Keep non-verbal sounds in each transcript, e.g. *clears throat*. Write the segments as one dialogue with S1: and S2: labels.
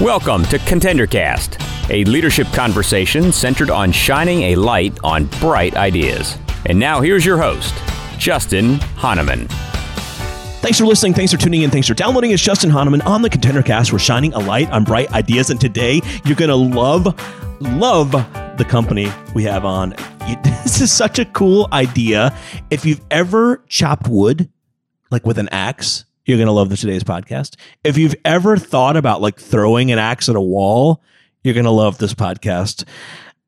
S1: Welcome to ContenderCast, a leadership conversation centered on shining a light on bright ideas. And now here's your host, Justin Hahnemann.
S2: Thanks for listening. Thanks for tuning in. Thanks for downloading. It's Justin Hahnemann on the ContenderCast. We're shining a light on bright ideas. And today you're going to love, love the company we have on. *laughs* This is such a cool idea. If you've ever chopped wood, like with an axe, you're going to love the today's podcast. If you've ever thought about like throwing an axe at a wall, you're going to love this podcast.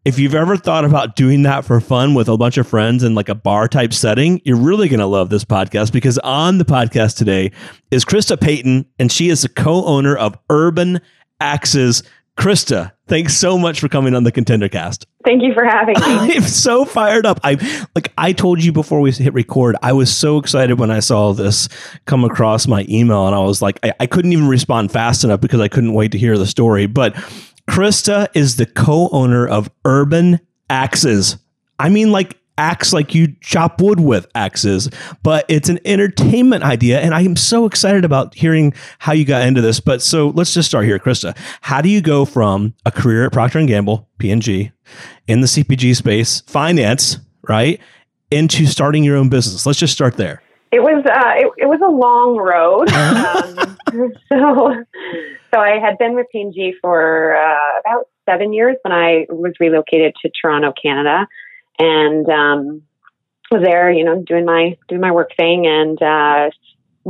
S2: If you've ever thought about doing that for fun with a bunch of friends in like a bar type setting, you're really going to love this podcast because on the podcast today is Krista Payton, and she is the co owner of Urban Axes. Krista, thanks so much for coming on the Contender Cast.
S3: Thank you for having me. *laughs*
S2: I'm so fired up. I like I told you before we hit record, I was so excited when I saw this come across my email and I was like, I, I couldn't even respond fast enough because I couldn't wait to hear the story. But Krista is the co-owner of Urban Axes. I mean, like axe like you chop wood with axes, but it's an entertainment idea. And I am so excited about hearing how you got into this. But so let's just start here, Krista. How do you go from a career at Procter and Gamble, P&G, in the CPG space, finance, right, into starting your own business? Let's just start there.
S3: It was uh, it, it was a long road. *laughs* um, *laughs* so so I had been with P&G for uh, about seven years when I was relocated to Toronto, Canada and um, was there, you know, doing my doing my work thing, and uh,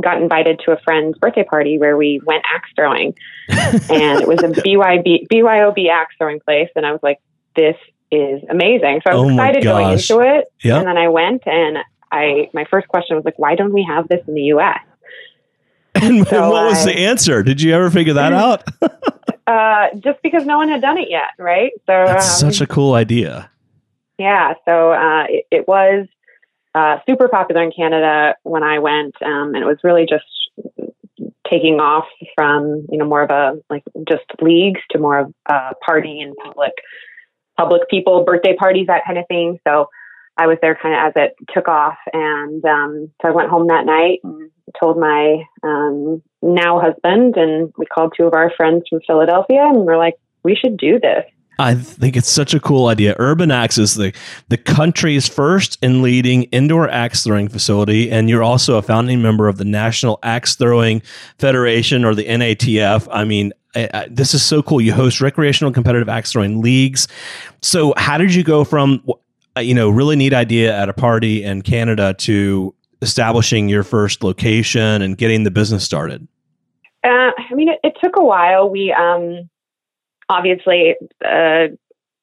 S3: got invited to a friend's birthday party where we went axe throwing, *laughs* and it was a BYB BYOB axe throwing place, and I was like, this is amazing. So I was oh excited going into it, yep. and then I went, and I my first question was like, why don't we have this in the U.S.
S2: And so *laughs* what was I, the answer? Did you ever figure that out? *laughs*
S3: uh, just because no one had done it yet, right?
S2: So that's um, such a cool idea.
S3: Yeah, so uh, it, it, was uh, super popular in Canada when I went, um, and it was really just taking off from you know more of a like just leagues to more of a party and public public people birthday parties that kind of thing. So I was there kind of as it took off, and um, so I went home that night and told my um, now husband, and we called two of our friends from Philadelphia, and we're like, we should do this.
S2: I think it's such a cool idea. Urban Axe is the, the country's first and leading indoor axe throwing facility, and you're also a founding member of the National Axe Throwing Federation or the NATF. I mean, I, I, this is so cool. You host recreational competitive axe throwing leagues. So, how did you go from uh, you know really neat idea at a party in Canada to establishing your first location and getting the business started?
S3: Uh, I mean, it, it, took a while. We um, obviously, uh,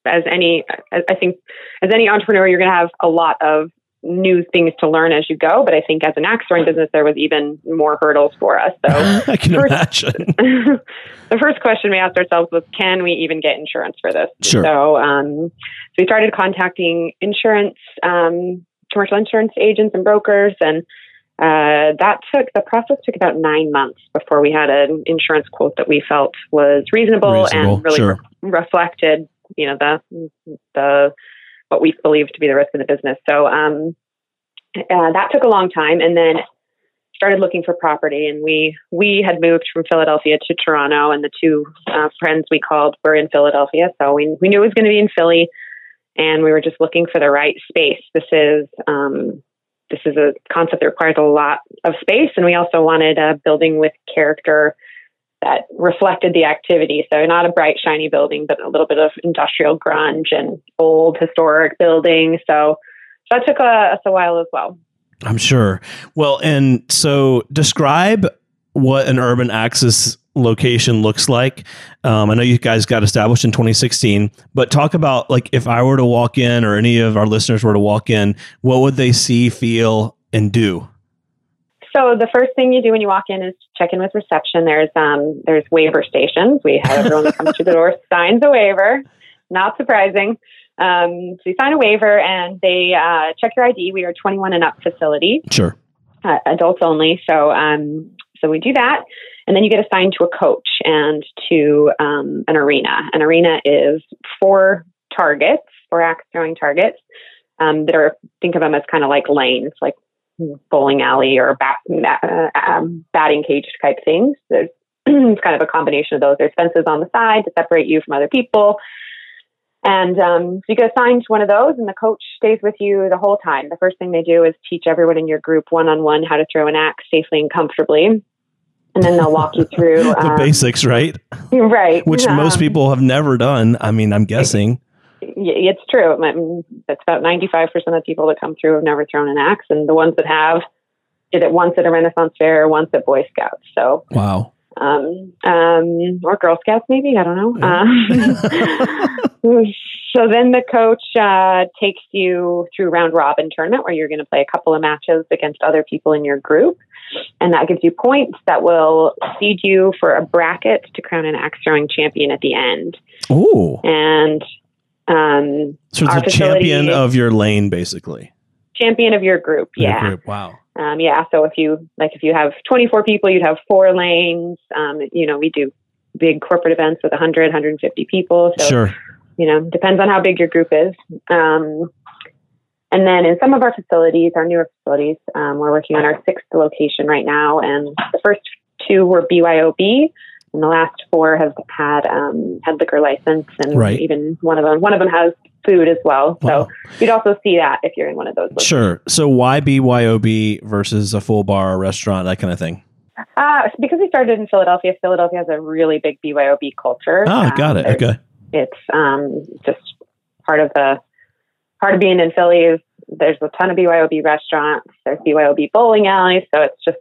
S3: as any, I think, as any entrepreneur, you're going to have a lot of new things to learn as you go. But I think as an axe throwing business, there was even more hurdles for us. So *laughs*
S2: I can first, imagine. *laughs*
S3: the first question we asked ourselves was, can we even get insurance for this?
S2: Sure.
S3: So, um, so we started contacting insurance, um, commercial insurance agents and brokers, and uh, that took the process took about nine months before we had an insurance quote that we felt was reasonable, reasonable and really sure. re- reflected, you know, the the what we believed to be the risk of the business. So um, uh, that took a long time, and then started looking for property. And we we had moved from Philadelphia to Toronto, and the two uh, friends we called were in Philadelphia, so we we knew it was going to be in Philly, and we were just looking for the right space. This is um, this is a concept that requires a lot of space, and we also wanted a building with character that reflected the activity. So not a bright, shiny building, but a little bit of industrial grunge and old historic building. So that took uh, us a while as well.
S2: I'm sure. Well, and so describe what an Urban Axes location looks like. Um, I know you guys got established in 2016, but talk about like if I were to walk in or any of our listeners were to walk in, what would they see, feel, and do?
S3: So the first thing you do when you walk in is check in with reception. There's um, there's waiver stations. We have everyone that comes through the door signs a waiver. Not surprising. Um, so you sign a waiver and they uh, check your ID. We are 21 and up facility.
S2: Sure.
S3: Uh, adults only. So um, so we do that. And then you get assigned to a coach and to um, an arena. An arena is four targets, four axe throwing targets um, that are, think of them as kind of like lanes, like bowling alley or bat, uh, um, batting cage type things. There's *clears throat* it's kind of a combination of those. There's fences on the side to separate you from other people. And um, so you get assigned to one of those, and the coach stays with you the whole time. The first thing they do is teach everyone in your group one on one how to throw an axe safely and comfortably. And then they'll walk you *laughs* through
S2: the
S3: um,
S2: basics, right?
S3: right?
S2: Which most
S3: Um,
S2: people have never done. I mean, I'm guessing.
S3: it's true. That's about 95% of people that come through have never thrown an axe, and the ones that have did it once at a Renaissance fair, once at Boy Scouts. So,
S2: Wow.
S3: Um, um, or Girl Scouts, maybe I don't know. Um, *laughs* so then the coach uh, takes you through round robin tournament where you're going to play a couple of matches against other people in your group, and that gives you points that will seed you for a bracket to crown an axe throwing champion at the end.
S2: Ooh.
S3: And um,
S2: So it's a champion of your lane, basically.
S3: champion of your group,
S2: Your
S3: yeah.
S2: group. Wow.
S3: Um, yeah. So if you like, if you have 24 people, you'd have four lanes. Um, you know, we do big corporate events with 100, 150 people. So
S2: Sure.
S3: you know, depends on how big your group is. Um, and then in some of our facilities, our newer facilities, um, we're working on our sixth location right now, and the first two were BYOB, and the last four have had um, had liquor license, and
S2: Right.
S3: even one of them one of them has food as well.
S2: Wow.
S3: So you'd also see that if you're in one of those. locations.
S2: Sure. So why BYOB versus a full bar, restaurant, that kind of thing?
S3: Uh, because we started in Philadelphia, Philadelphia has a really big BYOB culture.
S2: Ah,
S3: Um,
S2: got it. Okay.
S3: it's um, just part of the part of being in Philly is there's a ton of BYOB restaurants, there's BYOB bowling alleys, so it's just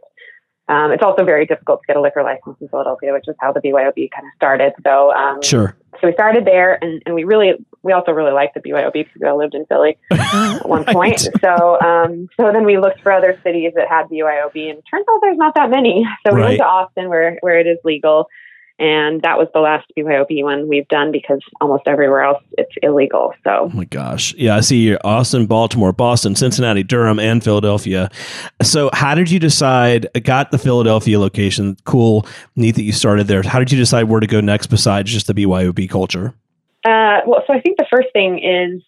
S3: um, it's also very difficult to get a liquor license in Philadelphia, which is how the BYOB kind of started. So um,
S2: Sure.
S3: so we started there, and, and we really we also really liked the BYOB because we all lived in Philly *laughs* at one
S2: Right.
S3: point. So um, so then we looked for other cities that had BYOB, and it turns out there's not that many. So we
S2: Right.
S3: went to Austin, where where it is legal, and that was the last BYOB one we've done because almost everywhere else it's illegal. So
S2: Oh my gosh. Yeah, I see Austin, Baltimore, Boston, Cincinnati, Durham, and Philadelphia. So how did you decide got the Philadelphia location? Cool. Neat that you started there. How did you decide where to go next besides just the BYOB culture?
S3: uh, well, so I think the first thing is.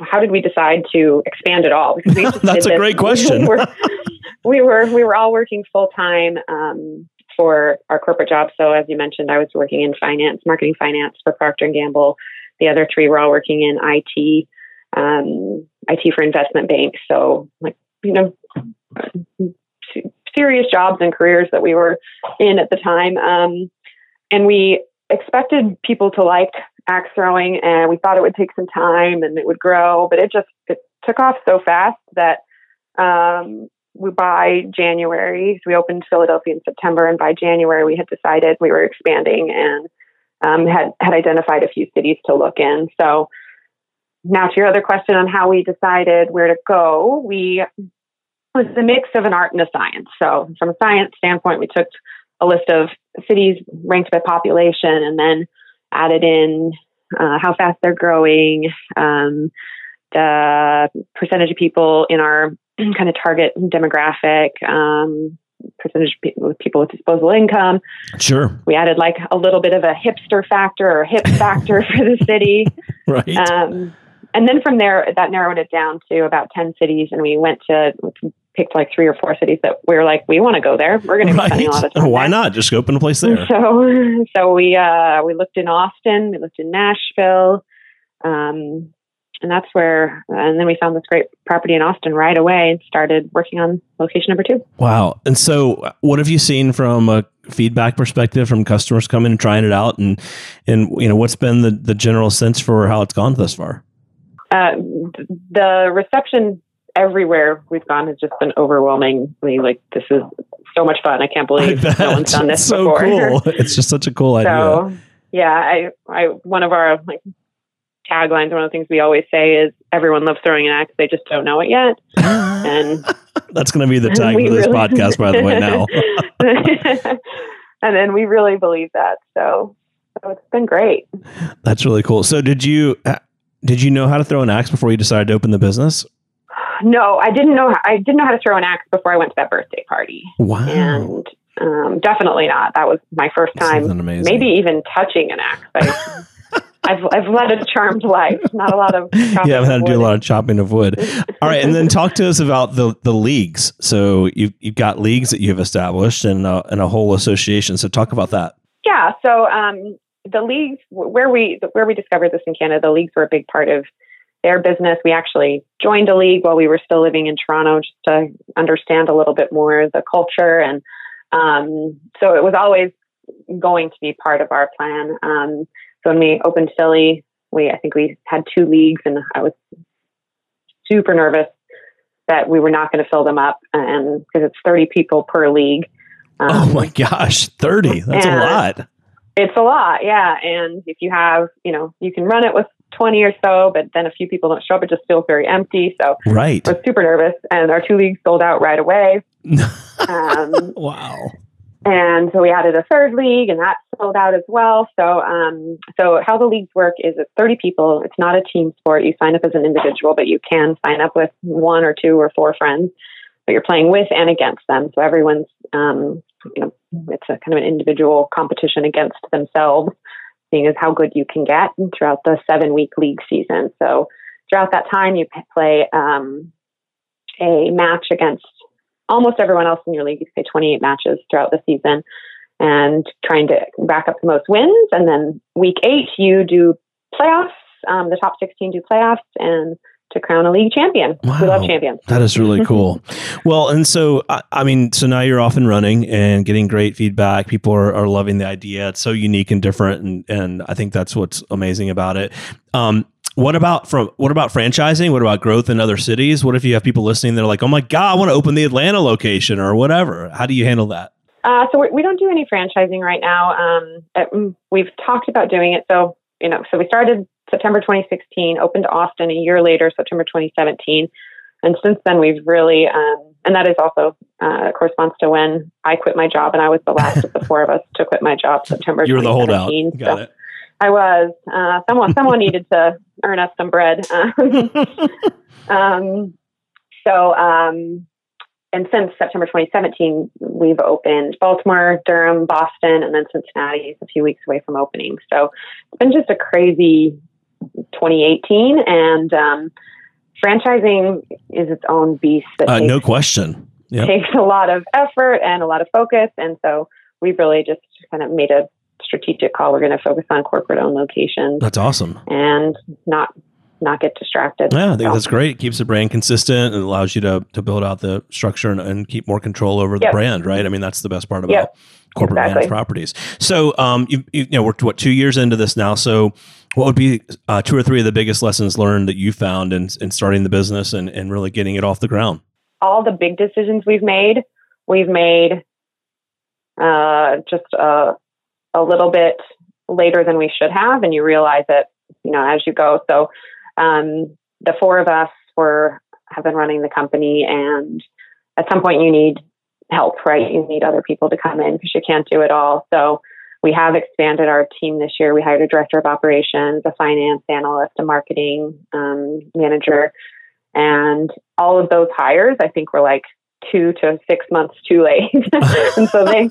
S3: How did we decide to expand at all? Because we *laughs*
S2: That's a great *laughs* question.
S3: we, were, we were we were all working full time um, for our corporate jobs. So as you mentioned, I was working in finance, marketing finance for Procter and Gamble. The other three were all working in IT, um, IT for investment banks. So like you know, serious jobs and careers that we were in at the time. Um, and we expected people to like axe throwing, and we thought it would take some time and it would grow, but it just it took off so fast that um, by January, we opened Philadelphia in September, and by January we had decided we were expanding and um, had had identified a few cities to look in. So now to your other question on how we decided where to go, we was a mix of an art and a science. So from a science standpoint, we took a list of cities ranked by population and then added in uh, how fast they're growing, um, the percentage of people in our *clears throat* kind of target demographic, um, percentage of people with disposable income.
S2: Sure.
S3: We added like a little bit of a hipster factor or hip *laughs* factor for the city.
S2: Right.
S3: Um, and then from there, that narrowed it down to about 10 cities. And we went to, picked like three or four cities that we were like, we want to go there. We're going to be spending a lot of time.
S2: Why
S3: there.
S2: not? Just go open a place there.
S3: So, so we uh, we looked in Austin, we looked in Nashville, um, and that's where. And then we found this great property in Austin right away and started working on location number two.
S2: Wow. And so what have you seen from a feedback perspective from customers coming and trying it out and and you know what's been the, the general sense for how it's gone thus far?
S3: Uh, the reception everywhere we've gone has just been overwhelmingly like this is so much fun. I can't believe no one's done this
S2: It's *laughs* so
S3: before.
S2: cool. It's just such a cool *laughs* idea.
S3: Yeah, I, I one of our like taglines, one of the things we always say is everyone loves throwing an axe, they just don't know it yet. And *laughs*
S2: That's going to be the tag for this
S3: really-
S2: podcast, by the way. Now, *laughs*
S3: and then we really believe that. So, so it's been great.
S2: that's really cool. So, did you uh, did you know how to throw an axe before you decided to open the business?
S3: No, I didn't know. I didn't know how to throw an axe before I went to that birthday party,
S2: Wow,
S3: and um, definitely not. That was my first time, maybe even touching an axe. I, I've I've led a charmed life. Not a lot of
S2: yeah. I've had to do a lot of chopping of wood. All right, and then talk to us about the the leagues. So you've you've got leagues that you've established and uh, and a whole association. So talk about that.
S3: Yeah. So um, the leagues where we where we discovered this in Canada, the leagues were a big part of their business. We actually joined a league while we were still living in Toronto just to understand a little bit more the culture. And um, so it was always going to be part of our plan. Um, so when we opened Philly, we I think we had two leagues, and I was super nervous that we were not going to fill them up, and because it's thirty people per league.
S2: Um, oh my gosh, thirty! That's a lot.
S3: It's a lot, yeah. And if you have, you know, you can run it with 20 or so, but then a few people don't show up. It just feels very empty. So
S2: right.
S3: I was super nervous. And our two leagues sold out right away. *laughs*
S2: um, wow.
S3: And so we added a third league, and that sold out as well. So, um, so how the leagues work is it's 30 people. It's not a team sport. You sign up as an individual, but you can sign up with one or two or four friends. But you're playing with and against them. So everyone's, um, you know, it's a kind of an individual competition against themselves seeing as how good you can get throughout the seven week league season. So throughout that time, you play um, a match against almost everyone else in your league. You play 28 matches throughout the season and trying to rack up the most wins. And then week eight, you do playoffs. Um, the top 16 do playoffs and to crown a league champion. Wow. We love champions.
S2: That is really *laughs* cool. well, and so, I, I, mean, so now you're off and running and getting great feedback. People are, are loving the idea. It's so unique and different. And, and I think that's what's amazing about it. Um, what about from what about franchising? What about growth in other cities? What if you have people listening that are like, "Oh my god, I want to open the Atlanta location or whatever"? How do you handle that?
S3: Uh, so we don't do any franchising right now. Um, we've talked about doing it. So you know, so we started September 2016, opened Austin a year later, September 2017. And since then, we've really, um, and that is also uh, corresponds to when I quit my job, and I was the last of the four of us to quit my job September.
S2: You were the holdout. Got so it.
S3: I was. Uh, someone someone needed to earn us some bread. *laughs* um, so, um, and since September 2017, we've opened Baltimore, Durham, Boston, and then Cincinnati is a few weeks away from opening. So it's been just a crazy 2018, and um, franchising is its own beast.
S2: That uh, takes, no question.
S3: Yep. Takes a lot of effort and a lot of focus, and so we've really just kind of made a strategic call. We're going to focus on corporate-owned locations.
S2: That's awesome,
S3: and not not get distracted.
S2: Yeah, I think so. that's great. It keeps the brand consistent and allows you to to build out the structure and, and keep more control over the yep. brand. Right? I mean, that's the best part about yep. corporate exactly. managed properties. So, um, you, you know, we're what two years into this now. So, what would be uh, two or three of the biggest lessons learned that you found in, in starting the business and, and really getting it off the ground?
S3: All the big decisions we've made, we've made uh, just a, a little bit later than we should have, and you realize it, you know, as you go. So um, the four of us were have been running the company, and at some point you need help, right? You need other people to come in because you can't do it all. So we have expanded our team this year. We hired a director of operations, a finance analyst, a marketing um, manager, and all of those hires, I think, were like two to six months too late. *laughs* and so they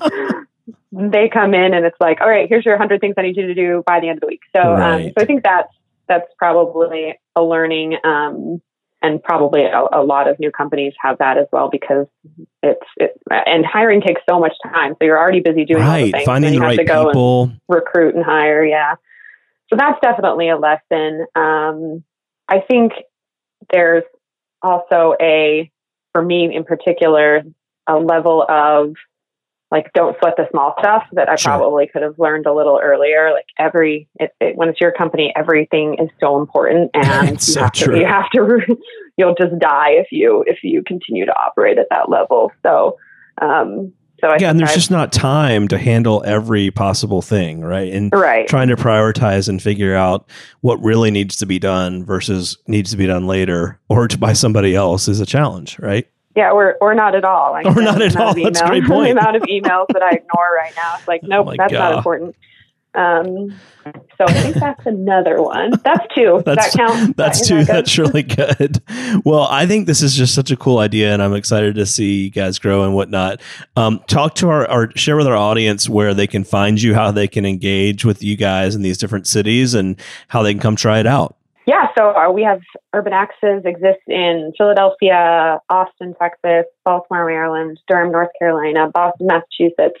S3: they come in and it's like, all right, here's your hundred things I need you to do by the end of the week. So, right. um, so I think that's that's probably a learning um, and probably a, a, lot of new companies have that as well because it's it, and hiring takes so much time. So you're already busy doing
S2: right,
S3: things,
S2: finding the right people,
S3: recruit and hire. Yeah, so that's definitely a lesson. Um, I think there's also a for me in particular a level of like don't sweat the small stuff that I sure. probably could have learned a little earlier. Like every it, it, when it's your company, everything is so important, *laughs* and you, so have to, you have to *laughs* you'll just die if you if you continue to operate at that level. So. Um, so I
S2: yeah, and there's I've, just not time to handle every possible thing, right? And
S3: right.
S2: trying to prioritize and figure out what really needs to be done versus needs to be done later or to by somebody else is a challenge, right?
S3: Yeah, or or not at all.
S2: Like, or not at all. That's a great *laughs* point.
S3: the amount of emails that I ignore right now. It's like, *laughs* oh nope, oh that's God. not important. Um, so I think that's another one. That's two. *laughs*
S2: That's,
S3: that count?
S2: That's
S3: Is
S2: two.
S3: that?
S2: That's really good. Well, I think this is just such a cool idea, and I'm excited to see you guys grow and whatnot. Um, talk to our, or share with our audience where they can find you, how they can engage with you guys in these different cities, and how they can come try it out.
S3: Yeah, so uh, we have Urban Axes exists in Philadelphia, Austin, Texas, Baltimore, Maryland, Durham, North Carolina, Boston, Massachusetts,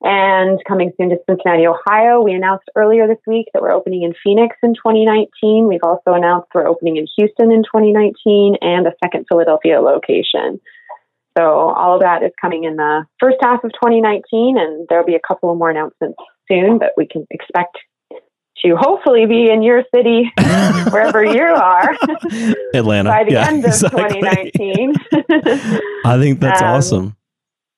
S3: and coming soon to Cincinnati, Ohio. We announced earlier this week that we're opening in Phoenix in 2019. We've also announced we're opening in Houston in 2019 and a second Philadelphia location. So all of that is coming in the first half of 2019, and there'll be a couple more announcements soon, but we can expect to hopefully be in your city, *laughs* wherever you are,
S2: Atlanta.
S3: by the
S2: Yeah,
S3: end of
S2: exactly.
S3: 2019.
S2: I think that's
S3: Um,
S2: awesome.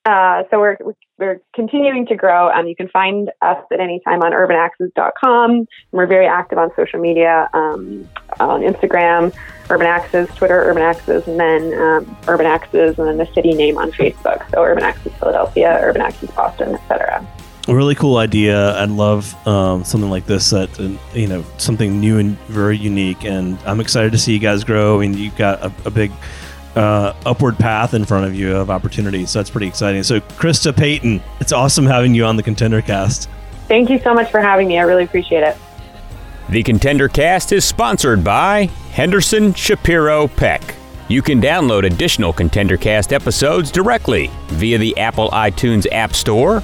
S3: Uh, so we're we're continuing to grow. Um, you can find us at any time on urbanaxes.com. We're very active on social media, um, on Instagram, Urban Axes, Twitter, Urban Axes, and then um, Urban Axes, and then the city name on Facebook. So Urban Axes Philadelphia, Urban Axes Boston, etc.
S2: A really cool idea. I love um, something like this. That uh, you know, something new and very unique. And I'm excited to see you guys grow. I mean, you've got a, a big uh, upward path in front of you of opportunity. So that's pretty exciting. So, Krista Payton, it's awesome having you on the Contender Cast.
S3: Thank you so much for having me. I really appreciate it.
S1: The Contender Cast is sponsored by Henderson Shapiro Peck. You can download additional Contender Cast episodes directly via the Apple iTunes App Store,